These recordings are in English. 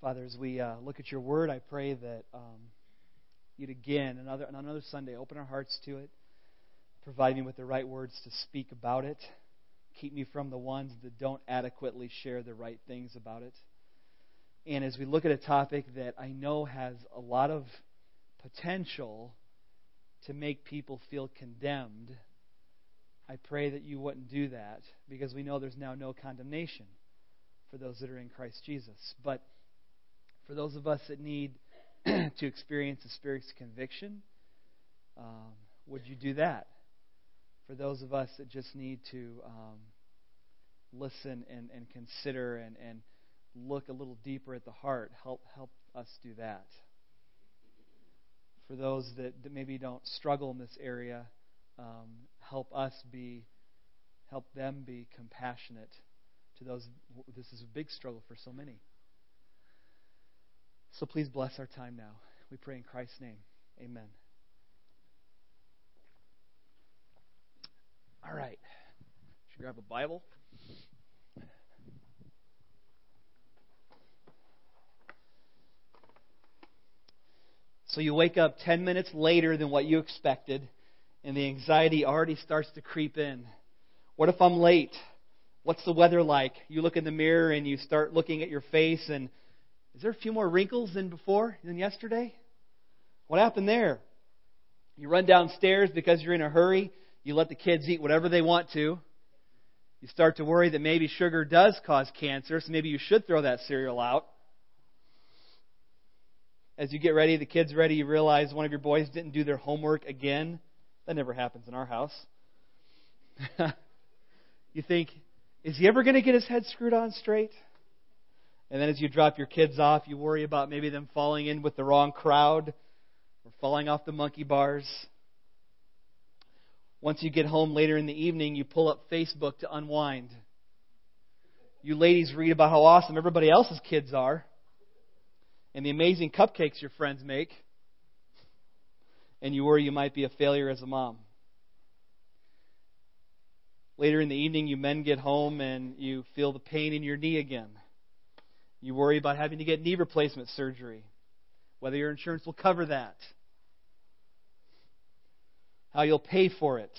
Father, as we uh, look at your word, I pray that um, you'd again, another, on another Sunday, open our hearts to it, provide me with the right words to speak about it, keep me from the ones that don't adequately share the right things about it. And as we look at a topic that I know has a lot of potential to make people feel condemned, I pray that you wouldn't do that because we know there's now no condemnation for those that are in Christ Jesus. But for those of us that need to experience the Spirit's conviction, um, would you do that? For those of us that just need to um, listen and, and consider and, and look a little deeper at the heart, help help us do that. For those that, that maybe don't struggle in this area, um, help us be, help them be compassionate to those. This is a big struggle for so many. So please bless our time now. We pray in Christ's name. Amen. All right. Should grab a Bible. So you wake up 10 minutes later than what you expected, and the anxiety already starts to creep in. What if I'm late? What's the weather like? You look in the mirror and you start looking at your face, and is there a few more wrinkles than before, than yesterday? What happened there? You run downstairs because you're in a hurry. You let the kids eat whatever they want to. You start to worry that maybe sugar does cause cancer, so maybe you should throw that cereal out. As you get ready, the kids ready, you realize one of your boys didn't do their homework again. That never happens in our house. you think, is he ever going to get his head screwed on straight? And then as you drop your kids off, you worry about maybe them falling in with the wrong crowd or falling off the monkey bars. Once you get home later in the evening, you pull up Facebook to unwind. You ladies read about how awesome everybody else's kids are and the amazing cupcakes your friends make. And you worry you might be a failure as a mom. Later in the evening, you men get home and you feel the pain in your knee again. You worry about having to get knee replacement surgery, whether your insurance will cover that, how you'll pay for it.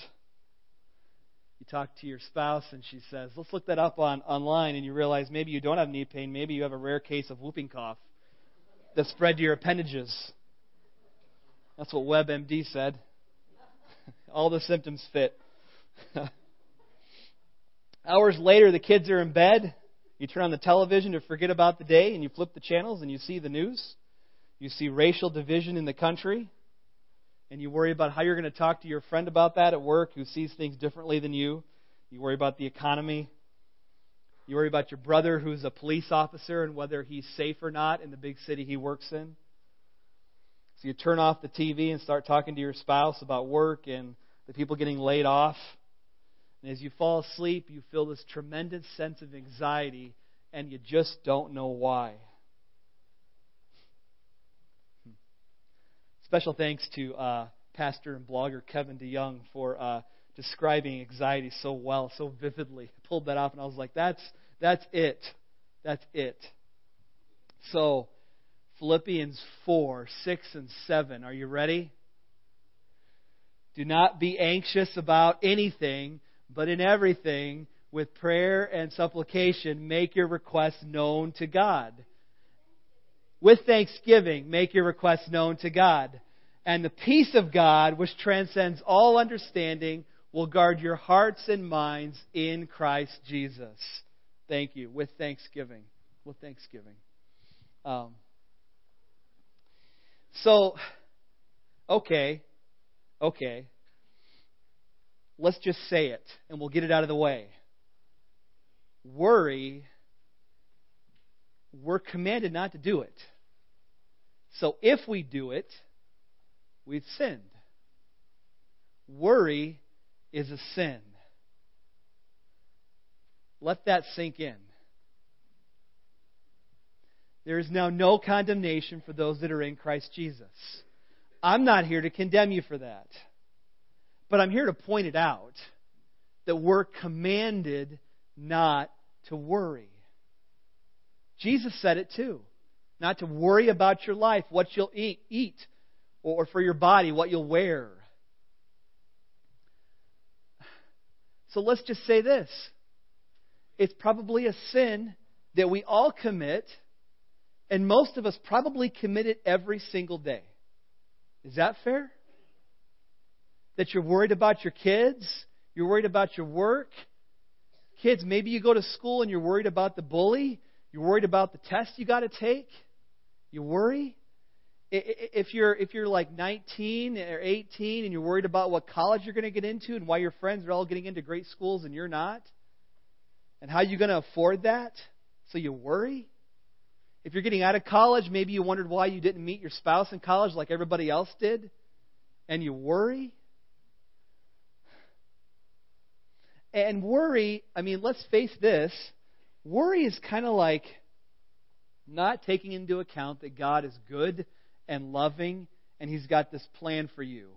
You talk to your spouse and she says, Let's look that up on online, and you realize maybe you don't have knee pain, maybe you have a rare case of whooping cough that spread to your appendages. That's what WebMD said. All the symptoms fit. Hours later, the kids are in bed. You turn on the television to forget about the day, and you flip the channels and you see the news. You see racial division in the country, and you worry about how you're going to talk to your friend about that at work who sees things differently than you. You worry about the economy. You worry about your brother who's a police officer and whether he's safe or not in the big city he works in. So you turn off the TV and start talking to your spouse about work and the people getting laid off. And as you fall asleep, you feel this tremendous sense of anxiety, and you just don't know why. Special thanks to uh, pastor and blogger Kevin DeYoung for uh, describing anxiety so well, so vividly. I pulled that off, and I was like, "That's that's it. That's it." So, Philippians four, six, and seven. Are you ready? Do not be anxious about anything but in everything, with prayer and supplication, make your requests known to God. With thanksgiving, make your requests known to God. And the peace of God, which transcends all understanding, will guard your hearts and minds in Christ Jesus. Thank you. With thanksgiving. With thanksgiving. Um, so, okay, okay let's just say it and we'll get it out of the way. Worry, we're commanded not to do it. So if we do it, we've sinned. Worry is a sin. Let that sink in. There is now no condemnation for those that are in Christ Jesus. I'm not here to condemn you for that. But I'm here to point it out that we're commanded not to worry. Jesus said it too. not to worry about your life, what you'll eat, eat or for your body, what you'll wear. So let's just say this it's probably a sin that we all commit, and most of us probably commit it every single day. Is that fair? That you're worried about your kids, you're worried about your work. Kids, maybe you go to school and you're worried about the bully, you're worried about the test you got to take. You worry? If you're if you're like 19 or 18 and you're worried about what college you're going to get into and why your friends are all getting into great schools and you're not, and how you're going to afford that, so you worry. If you're getting out of college, maybe you wondered why you didn't meet your spouse in college like everybody else did, and you worry. And worry, I mean, let's face this worry is kind of like not taking into account that God is good and loving and He's got this plan for you.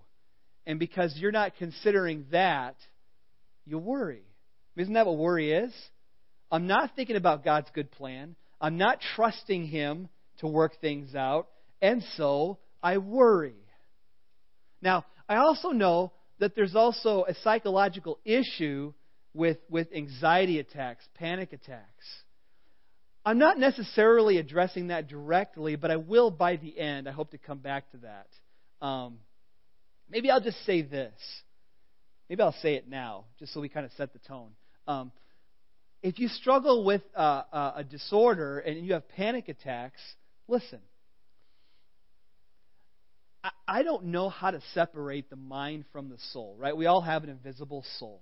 And because you're not considering that, you worry. Isn't that what worry is? I'm not thinking about God's good plan. I'm not trusting Him to work things out. And so I worry. Now, I also know that there's also a psychological issue with, with anxiety attacks, panic attacks. I'm not necessarily addressing that directly, but I will by the end. I hope to come back to that. Um, maybe I'll just say this. Maybe I'll say it now, just so we kind of set the tone. Um, if you struggle with uh, uh, a disorder and you have panic attacks, listen. I, I don't know how to separate the mind from the soul, right? We all have an invisible soul,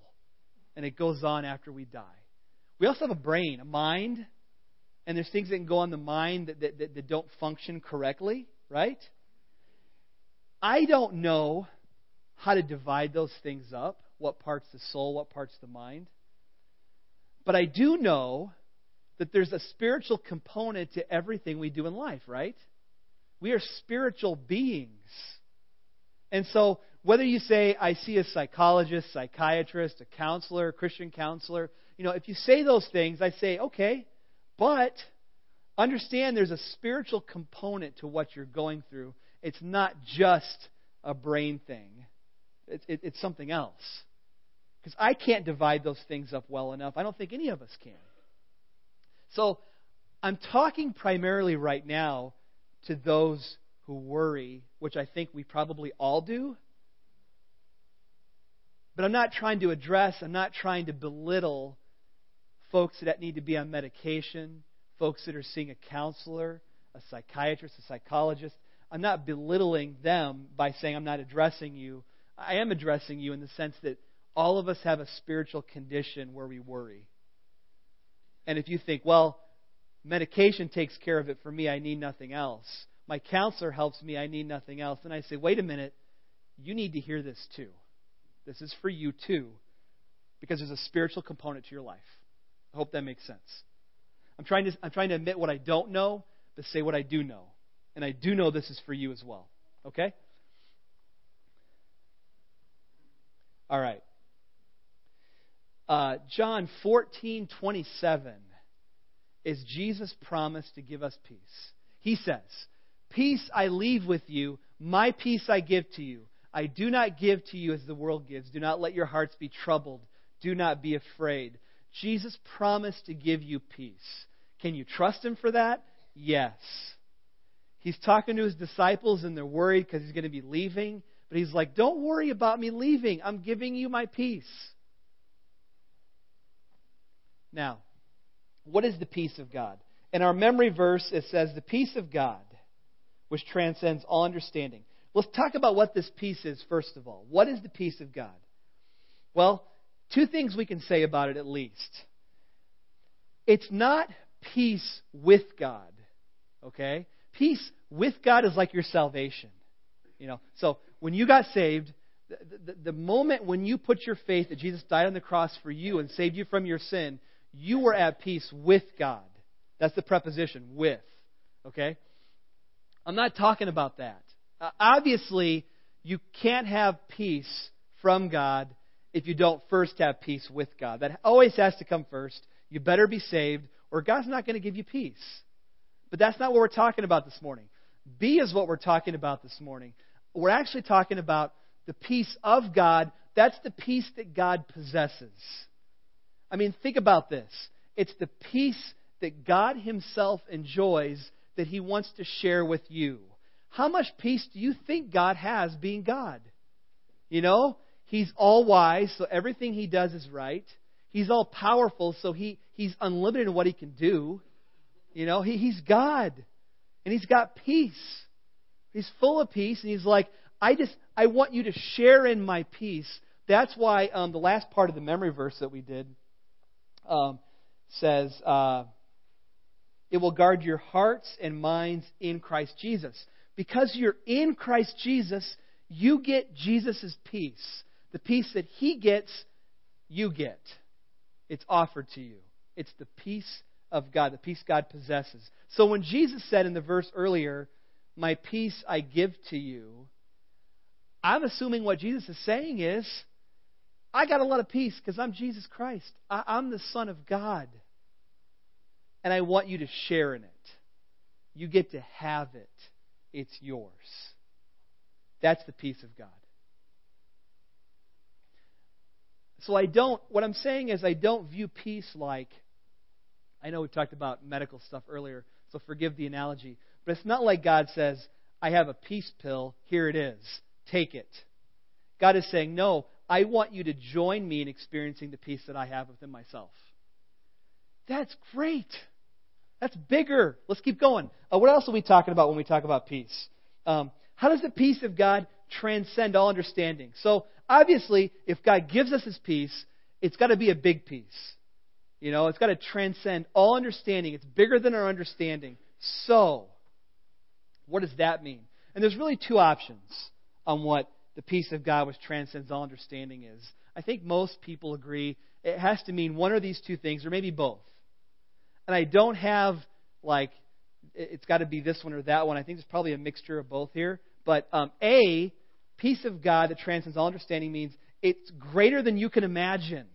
and it goes on after we die. We also have a brain, a mind, and there's things that can go on the mind that, that, that, that don't function correctly, right? I don't know how to divide those things up what part's the soul, what part's the mind. But I do know that there's a spiritual component to everything we do in life, right? We are spiritual beings. And so, whether you say, I see a psychologist, psychiatrist, a counselor, a Christian counselor, you know, if you say those things, I say, okay, but understand there's a spiritual component to what you're going through. It's not just a brain thing, it, it, it's something else. Because I can't divide those things up well enough. I don't think any of us can. So I'm talking primarily right now to those who worry, which I think we probably all do. But I'm not trying to address, I'm not trying to belittle folks that need to be on medication, folks that are seeing a counselor, a psychiatrist, a psychologist. I'm not belittling them by saying I'm not addressing you. I am addressing you in the sense that all of us have a spiritual condition where we worry. And if you think, well, medication takes care of it for me, I need nothing else. My counselor helps me, I need nothing else. And I say, wait a minute, you need to hear this too. This is for you too, because there's a spiritual component to your life. I hope that makes sense. I'm trying to, I'm trying to admit what I don't know, but say what I do know. And I do know this is for you as well. Okay? All right. Uh, John 14, 27 is Jesus' promise to give us peace. He says, Peace I leave with you, my peace I give to you. I do not give to you as the world gives. Do not let your hearts be troubled. Do not be afraid. Jesus promised to give you peace. Can you trust him for that? Yes. He's talking to his disciples and they're worried because he's going to be leaving. But he's like, Don't worry about me leaving. I'm giving you my peace. Now, what is the peace of God? In our memory verse, it says, The peace of God, which transcends all understanding. Let's talk about what this peace is, first of all. What is the peace of God? Well, two things we can say about it at least. It's not peace with God, okay? Peace with God is like your salvation. You know, so when you got saved, the, the, the moment when you put your faith that Jesus died on the cross for you and saved you from your sin, you were at peace with God. That's the preposition, with. Okay? I'm not talking about that. Uh, obviously, you can't have peace from God if you don't first have peace with God. That always has to come first. You better be saved, or God's not going to give you peace. But that's not what we're talking about this morning. B is what we're talking about this morning. We're actually talking about the peace of God. That's the peace that God possesses. I mean, think about this. It's the peace that God Himself enjoys that He wants to share with you. How much peace do you think God has being God? You know, He's all wise, so everything He does is right. He's all powerful, so he, He's unlimited in what He can do. You know, he, He's God. And He's got peace. He's full of peace, and He's like, I just, I want you to share in my peace. That's why um, the last part of the memory verse that we did um, says, uh, It will guard your hearts and minds in Christ Jesus. Because you're in Christ Jesus, you get Jesus' peace. The peace that He gets, you get. It's offered to you. It's the peace of God, the peace God possesses. So when Jesus said in the verse earlier, My peace I give to you, I'm assuming what Jesus is saying is, I got a lot of peace because I'm Jesus Christ. I, I'm the Son of God. And I want you to share in it. You get to have it, it's yours. That's the peace of God. So I don't, what I'm saying is, I don't view peace like, I know we talked about medical stuff earlier, so forgive the analogy, but it's not like God says, I have a peace pill, here it is, take it. God is saying, no, I want you to join me in experiencing the peace that I have within myself. That's great. That's bigger. Let's keep going. Uh, what else are we talking about when we talk about peace? Um, how does the peace of God transcend all understanding? So, obviously, if God gives us his peace, it's got to be a big peace. You know, it's got to transcend all understanding. It's bigger than our understanding. So, what does that mean? And there's really two options on what the peace of God which transcends all understanding is. I think most people agree it has to mean one of these two things, or maybe both. And I don't have, like, it's got to be this one or that one. I think there's probably a mixture of both here. But um, A, peace of God that transcends all understanding means it's greater than you can imagine.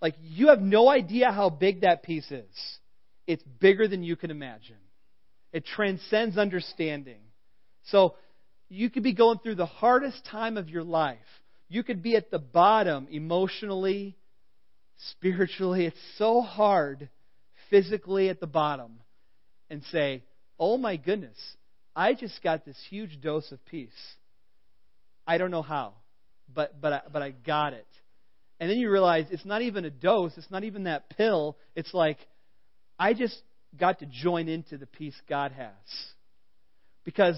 Like, you have no idea how big that peace is. It's bigger than you can imagine. It transcends understanding. So, you could be going through the hardest time of your life. You could be at the bottom emotionally, spiritually. It's so hard physically at the bottom and say, Oh my goodness, I just got this huge dose of peace. I don't know how, but, but, I, but I got it. And then you realize it's not even a dose, it's not even that pill. It's like, I just got to join into the peace God has. Because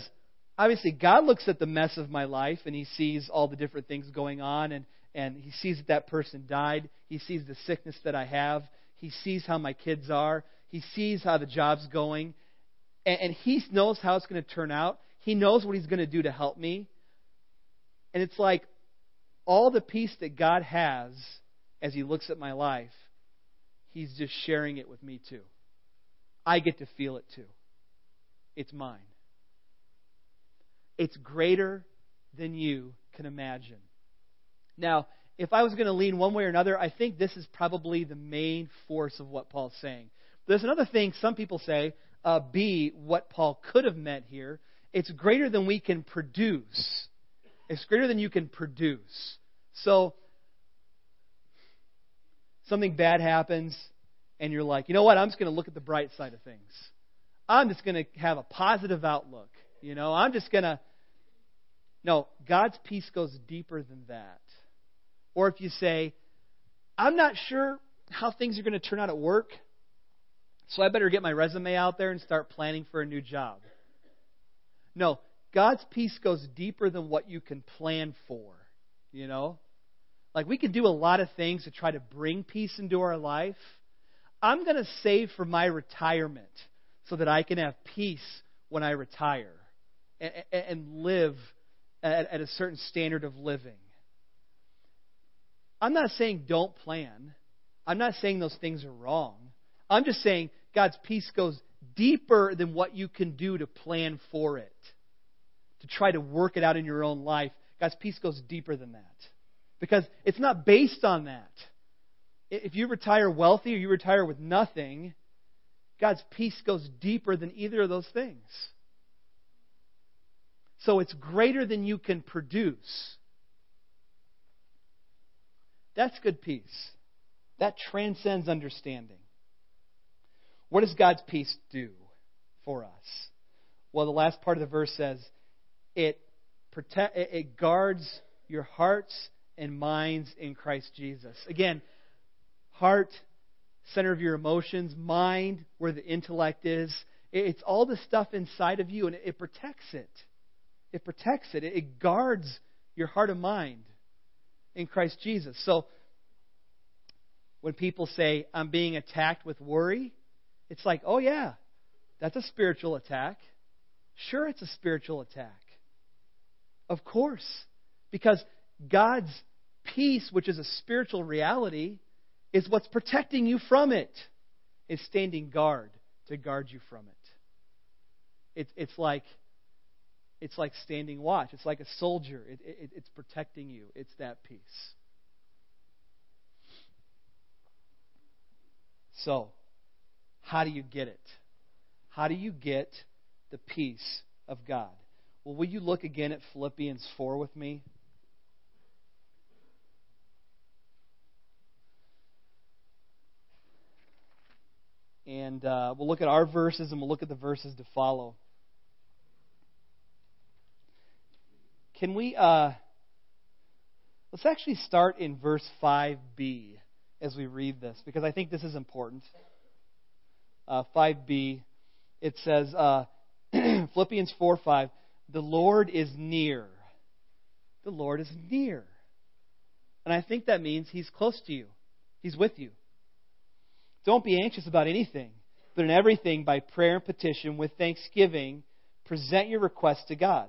obviously God looks at the mess of my life and he sees all the different things going on and, and he sees that that person died. He sees the sickness that I have. He sees how my kids are. He sees how the job's going. And, and he knows how it's going to turn out. He knows what he's going to do to help me. And it's like all the peace that God has as he looks at my life, he's just sharing it with me too. I get to feel it too. It's mine. It's greater than you can imagine. Now, if I was going to lean one way or another, I think this is probably the main force of what Paul's saying. There's another thing some people say, uh, B, what Paul could have meant here. It's greater than we can produce. It's greater than you can produce. So, something bad happens, and you're like, you know what? I'm just going to look at the bright side of things. I'm just going to have a positive outlook. You know, I'm just going to no, God's peace goes deeper than that. Or if you say, I'm not sure how things are going to turn out at work, so I better get my resume out there and start planning for a new job. No, God's peace goes deeper than what you can plan for. You know? Like we can do a lot of things to try to bring peace into our life. I'm going to save for my retirement so that I can have peace when I retire and, live at a certain standard of living. I'm not saying don't plan. I'm not saying those things are wrong. I'm just saying God's peace goes deeper than what you can do to plan for it, to try to work it out in your own life. God's peace goes deeper than that. Because it's not based on that. If you retire wealthy or you retire with nothing, God's peace goes deeper than either of those things. So it's greater than you can produce. That's good peace. That transcends understanding. What does God's peace do for us? Well, the last part of the verse says it protect, it guards your hearts and minds in Christ Jesus. Again, heart, center of your emotions, mind, where the intellect is. It's all the stuff inside of you, and it protects it. It protects it. It guards your heart and mind in Christ Jesus. So, when people say, I'm being attacked with worry, it's like, oh, yeah, that's a spiritual attack. Sure, it's a spiritual attack. Of course. Because God's peace, which is a spiritual reality, is what's protecting you from it. Is standing guard to guard you from it. It's, it's like it's like standing watch. It's like a soldier. It, it, it's protecting you. It's that peace. So, how do you get it? How do you get the peace of God? Well, will you look again at Philippians 4 with me? And uh, we'll look at our verses and we'll look at the verses to follow. Can we, uh, let's actually start in verse 5b as we read this, because I think this is important. Uh, 5b, it says, uh, Philippians 4 5, the Lord is near. The Lord is near. And I think that means He's close to you, He's with you. Don't be anxious about anything, but in everything, by prayer and petition, with thanksgiving, present your requests to God.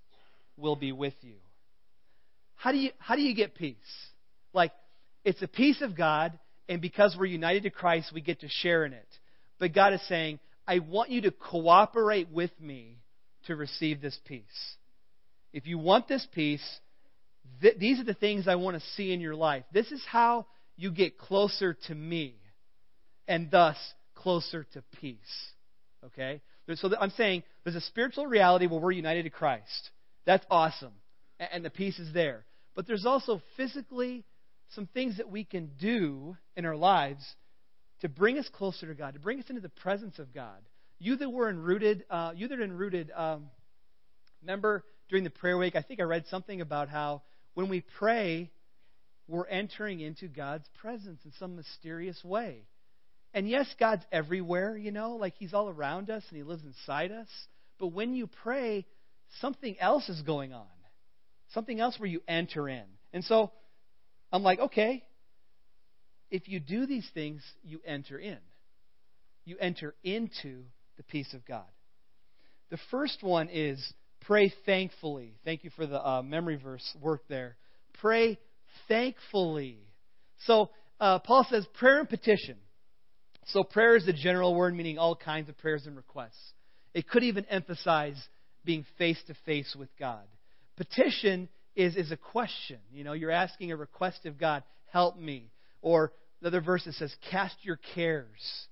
will be with you. How do you, how do you get peace? Like, it's a peace of God, and because we're united to Christ, we get to share in it. But God is saying, I want you to cooperate with me to receive this peace. If you want this peace, th- these are the things I want to see in your life. This is how you get closer to me, and thus closer to peace. Okay? So I'm saying there's a spiritual reality where we're united to Christ. That's awesome. And the peace is there. But there's also physically some things that we can do in our lives to bring us closer to God, to bring us into the presence of God. You that were enrooted, uh, you that are enrooted, um, remember during the prayer week, I think I read something about how when we pray, we're entering into God's presence in some mysterious way. And yes, God's everywhere, you know, like He's all around us and He lives inside us. But when you pray, something else is going on. Something else where you enter in. And so I'm like, okay, if you do these things, you enter in. You enter into the peace of God. The first one is pray thankfully. Thank you for the uh, memory verse work there. Pray thankfully. So uh, Paul says prayer and petition. So prayer is the general word meaning all kinds of prayers and requests. It could even emphasize being face to face with God. Petition is, is a question. You know, you're asking a request of God, help me. Or the other verse that says, cast your cares.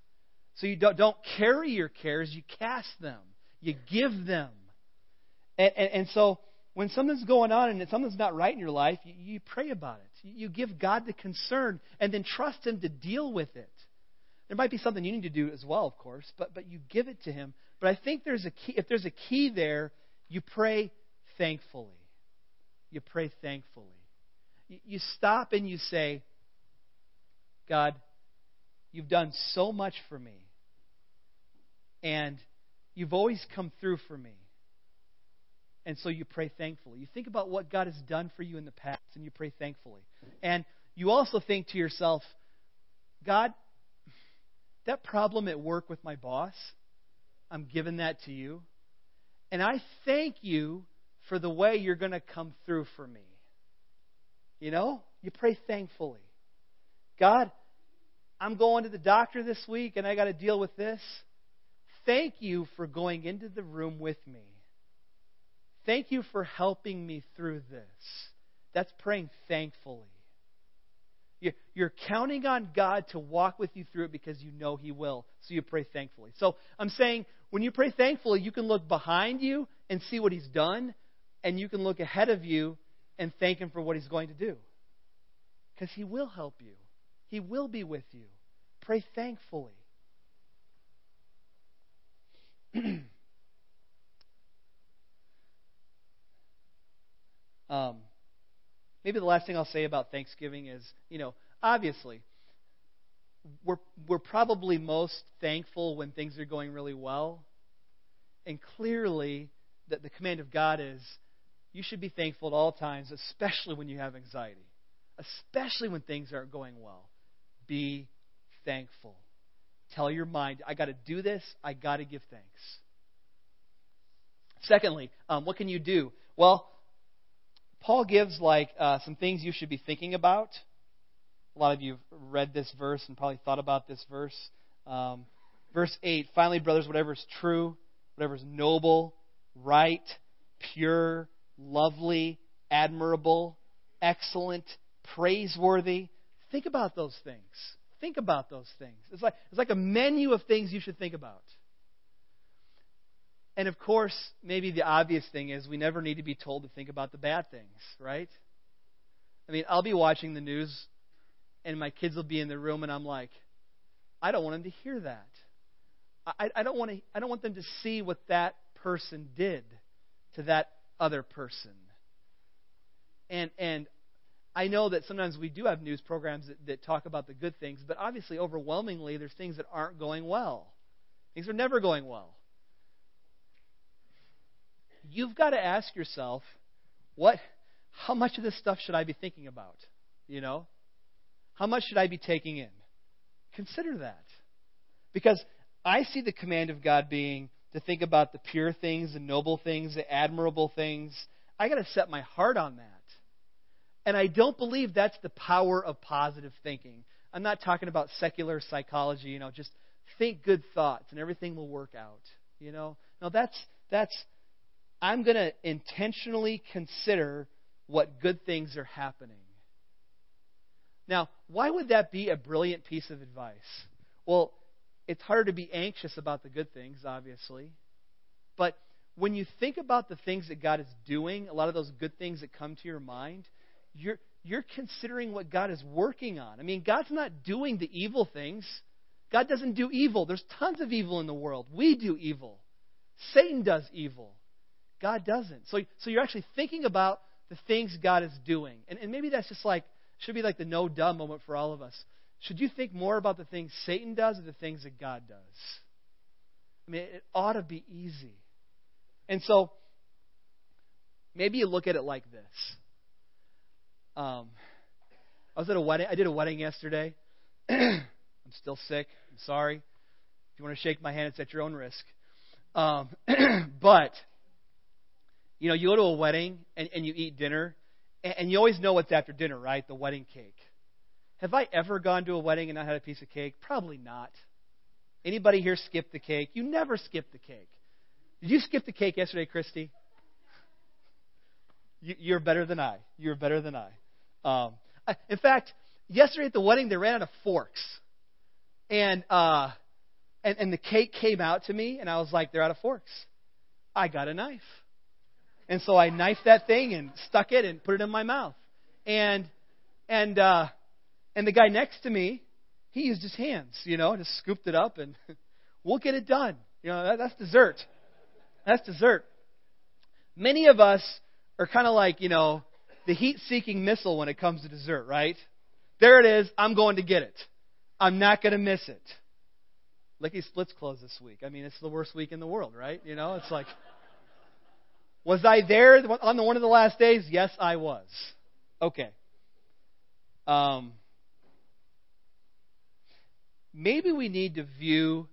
So you don't, don't carry your cares, you cast them. You give them. And, and, and so when something's going on and something's not right in your life, you, you pray about it. You give God the concern and then trust Him to deal with it. There might be something you need to do as well, of course, but, but you give it to Him. But I think there's a key, if there's a key there, you pray thankfully. You pray thankfully. You, stop and you say, God, you've done so much for me. And you've always come through for me. And so you pray thankfully. You think about what God has done for you in the past and you pray thankfully. And you also think to yourself, God, that problem at work with my boss, I'm giving that to you. And I thank you for the way you're going to come through for me. You know, you pray thankfully. God, I'm going to the doctor this week and I got to deal with this. Thank you for going into the room with me. Thank you for helping me through this. That's praying thankfully. You're counting on God to walk with you through it because you know He will. So you pray thankfully. So I'm saying when you pray thankfully, you can look behind you and see what He's done, and you can look ahead of you and thank Him for what He's going to do. Because He will help you, He will be with you. Pray thankfully. um, maybe the last thing I'll say about Thanksgiving is, you know, obviously, we're, we're probably most thankful when things are going really well. And clearly, that the command of God is you should be thankful at all times, especially when you have anxiety, especially when things aren't going well. Be thankful. Tell your mind, I got to do this, I got to give thanks. Secondly, um, what can you do? Well, Paul gives like uh, some things you should be thinking about. A lot of you have read this verse and probably thought about this verse. Um, verse 8 Finally, brothers, whatever is true, whatever is noble, right, pure, lovely, admirable, excellent, praiseworthy, think about those things. Think about those things. It's like, it's like a menu of things you should think about. And of course, maybe the obvious thing is we never need to be told to think about the bad things, right? I mean, I'll be watching the news and my kids will be in the room, and I'm like, I don't want them to hear that. I, I don't want to. I don't want them to see what that person did to that other person. And and I know that sometimes we do have news programs that, that talk about the good things, but obviously, overwhelmingly, there's things that aren't going well. Things are never going well. You've got to ask yourself, what? How much of this stuff should I be thinking about? You know, how much should I be taking in? Consider that. Because I see the command of God being to think about the pure things, the noble things, the admirable things. I got to set my heart on that. And I don't believe that's the power of positive thinking. I'm not talking about secular psychology, you know, just think good thoughts and everything will work out, you know. No, that's that's I'm going to intentionally consider what good things are happening. Now, why would that be a brilliant piece of advice? Well, it's harder to be anxious about the good things, obviously. But when you think about the things that God is doing, a lot of those good things that come to your mind, you're, you're considering what God is working on. I mean, God's not doing the evil things. God doesn't do evil. There's tons of evil in the world. We do evil. Satan does evil. God doesn't. So, so you're actually thinking about the things God is doing. And, and maybe that's just like should be like the no duh moment for all of us. Should you think more about the things Satan does or the things that God does? I mean, it ought to be easy. And so, maybe you look at it like this. Um, I was at a wedding. I did a wedding yesterday. I'm still sick. I'm sorry. If you want to shake my hand, it's at your own risk. Um, but you know, you go to a wedding and, and you eat dinner, and you always know what's after dinner, right? The wedding cake. Have I ever gone to a wedding and not had a piece of cake? Probably not. Anybody here skip the cake? You never skip the cake. Did you skip the cake yesterday, Christy? You, are better than I. You're better than I. Um, in fact, yesterday at the wedding, they ran out of forks, and uh, and and the cake came out to me, and I was like, "They're out of forks." I got a knife. And so I knifed that thing and stuck it and put it in my mouth. And and uh, and the guy next to me, he used his hands, you know, just scooped it up and we'll get it done. You know, that, that's dessert. That's dessert. Many of us are kind of like, you know, the heat-seeking missile when it comes to dessert, right? There it is. I'm going to get it. I'm not going to miss it. Lickety Splits close this week. I mean, it's the worst week in the world, right? You know, it's like. Was I there on the one of the last days? Yes, I was. Okay. Um, maybe we need to view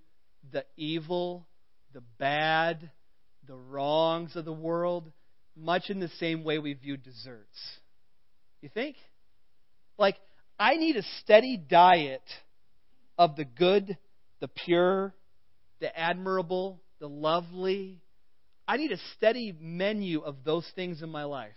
the evil, the bad, the wrongs of the world, much in the same way we view desserts. You think? Like, I need a steady diet of the good, the pure, the admirable, the lovely. I need a steady menu of those things in my life.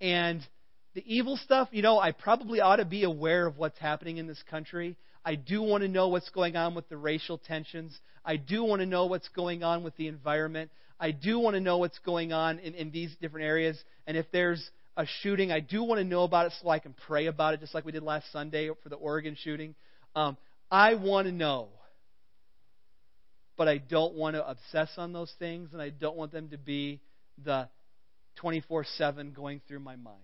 And the evil stuff, you know, I probably ought to be aware of what's happening in this country. I do want to know what's going on with the racial tensions. I do want to know what's going on with the environment. I do want to know what's going on in, in these different areas. And if there's a shooting, I do want to know about it so I can pray about it, just like we did last Sunday for the Oregon shooting. Um, I want to know. But I don't want to obsess on those things, and I don't want them to be the 24 7 going through my mind.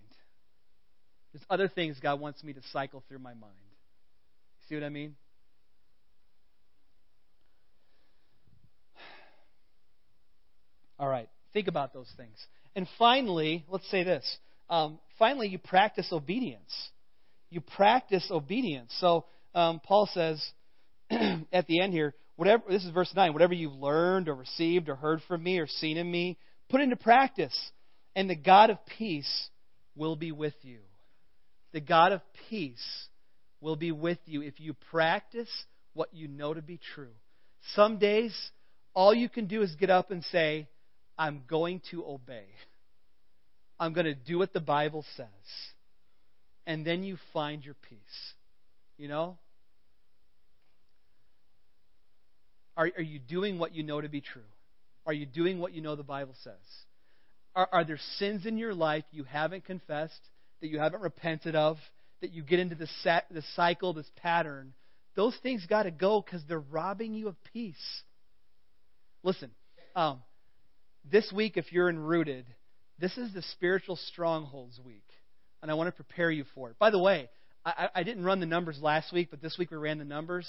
There's other things God wants me to cycle through my mind. See what I mean? All right, think about those things. And finally, let's say this. Um, finally, you practice obedience. You practice obedience. So um, Paul says at the end here, whatever this is verse nine. Whatever you've learned or received or heard from me or seen in me, put into practice, and the God of peace will be with you. The God of peace will be with you if you practice what you know to be true. Some days, all you can do is get up and say, I'm going to obey. I'm going to do what the Bible says. And then you find your peace. You know? Are, are you doing what you know to be true? Are you doing what you know the Bible says? Are, are there sins in your life you haven't confessed, that you haven't repented of, that you get into sat, the cycle, this pattern? Those things got to go because they're robbing you of peace. Listen, um, this week, if you're enrooted, this is the spiritual strongholds week. And I want to prepare you for it. By the way, I, I didn't run the numbers last week, but this week we ran the numbers.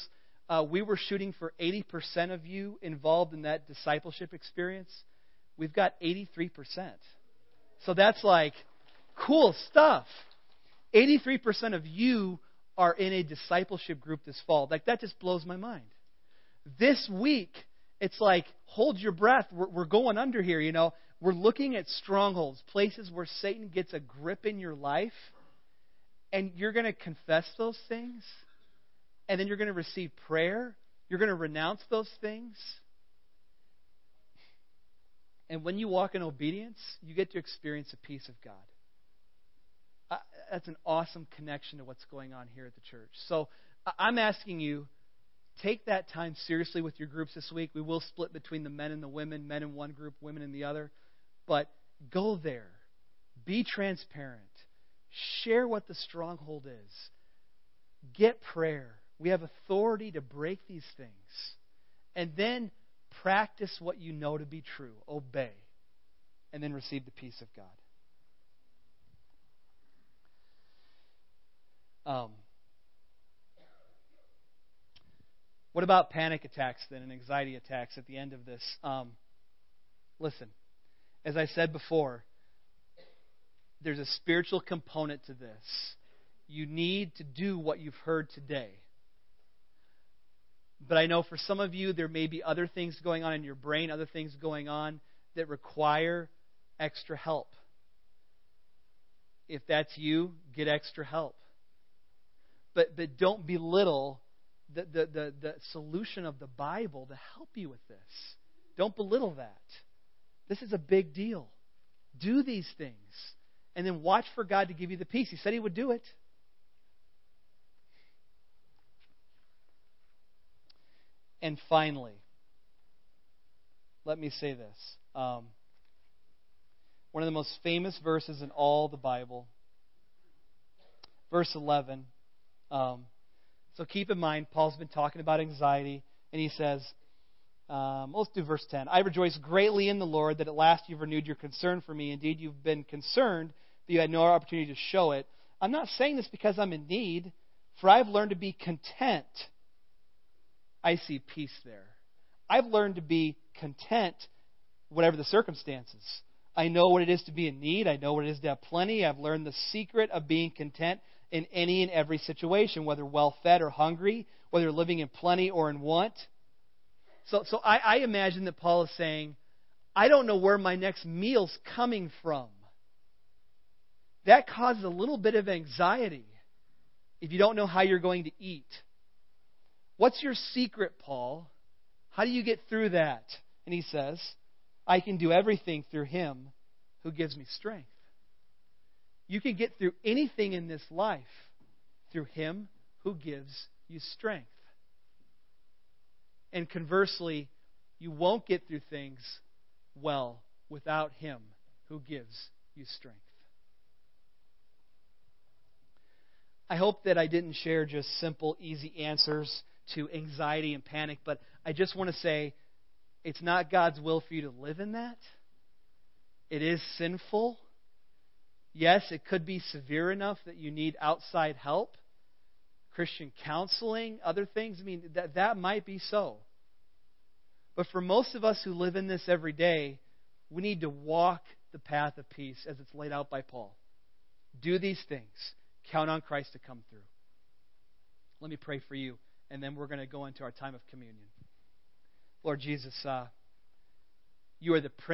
Uh, we were shooting for 80% of you involved in that discipleship experience. We've got 83%. So that's like cool stuff. 83% of you are in a discipleship group this fall. Like, that just blows my mind. This week, it's like, hold your breath. We're, we're going under here, you know. We're looking at strongholds, places where Satan gets a grip in your life, and you're going to confess those things, and then you're going to receive prayer. You're going to renounce those things. And when you walk in obedience, you get to experience the peace of God. Uh, that's an awesome connection to what's going on here at the church. So I'm asking you take that time seriously with your groups this week. We will split between the men and the women, men in one group, women in the other. But go there. Be transparent. Share what the stronghold is. Get prayer. We have authority to break these things. And then practice what you know to be true. Obey. And then receive the peace of God. Um, What about panic attacks then and anxiety attacks at the end of this? Um, listen, as I said before, there's a spiritual component to this. You need to do what you've heard today. But I know for some of you, there may be other things going on in your brain, other things going on that require extra help. If that's you, get extra help. But, but don't belittle the, the, the, the solution of the Bible to help you with this. Don't belittle that. This is a big deal. Do these things. And then watch for God to give you the peace. He said He would do it. And finally, let me say this. Um, one of the most famous verses in all the Bible, verse 11. Um, so keep in mind, Paul's been talking about anxiety, and he says, um, let's do verse 10. I rejoice greatly in the Lord that at last you've renewed your concern for me. Indeed, you've been concerned, but you had no opportunity to show it. I'm not saying this because I'm in need, for I've learned to be content. I see peace there. I've learned to be content, whatever the circumstances. I know what it is to be in need. I know what it is to have plenty. I've learned the secret of being content in any and every situation, whether well fed or hungry, whether living in plenty or in want. So, so I, I imagine that Paul is saying, I don't know where my next meal's coming from. That causes a little bit of anxiety if you don't know how you're going to eat. What's your secret, Paul? How do you get through that? And he says, I can do everything through him who gives me strength. You can get through anything in this life through him who gives you strength. And conversely, you won't get through things well without him who gives you strength. I hope that I didn't share just simple, easy answers to anxiety and panic, but I just want to say it's not God's will for you to live in that. It is sinful. Yes, it could be severe enough that you need outside help, Christian counseling, other things. I mean, that, that might be so. But for most of us who live in this every day, we need to walk the path of peace as it's laid out by Paul. Do these things. Count on Christ to come through. Let me pray for you, and then we're going to go into our time of communion. Lord Jesus, uh, you are the Prince.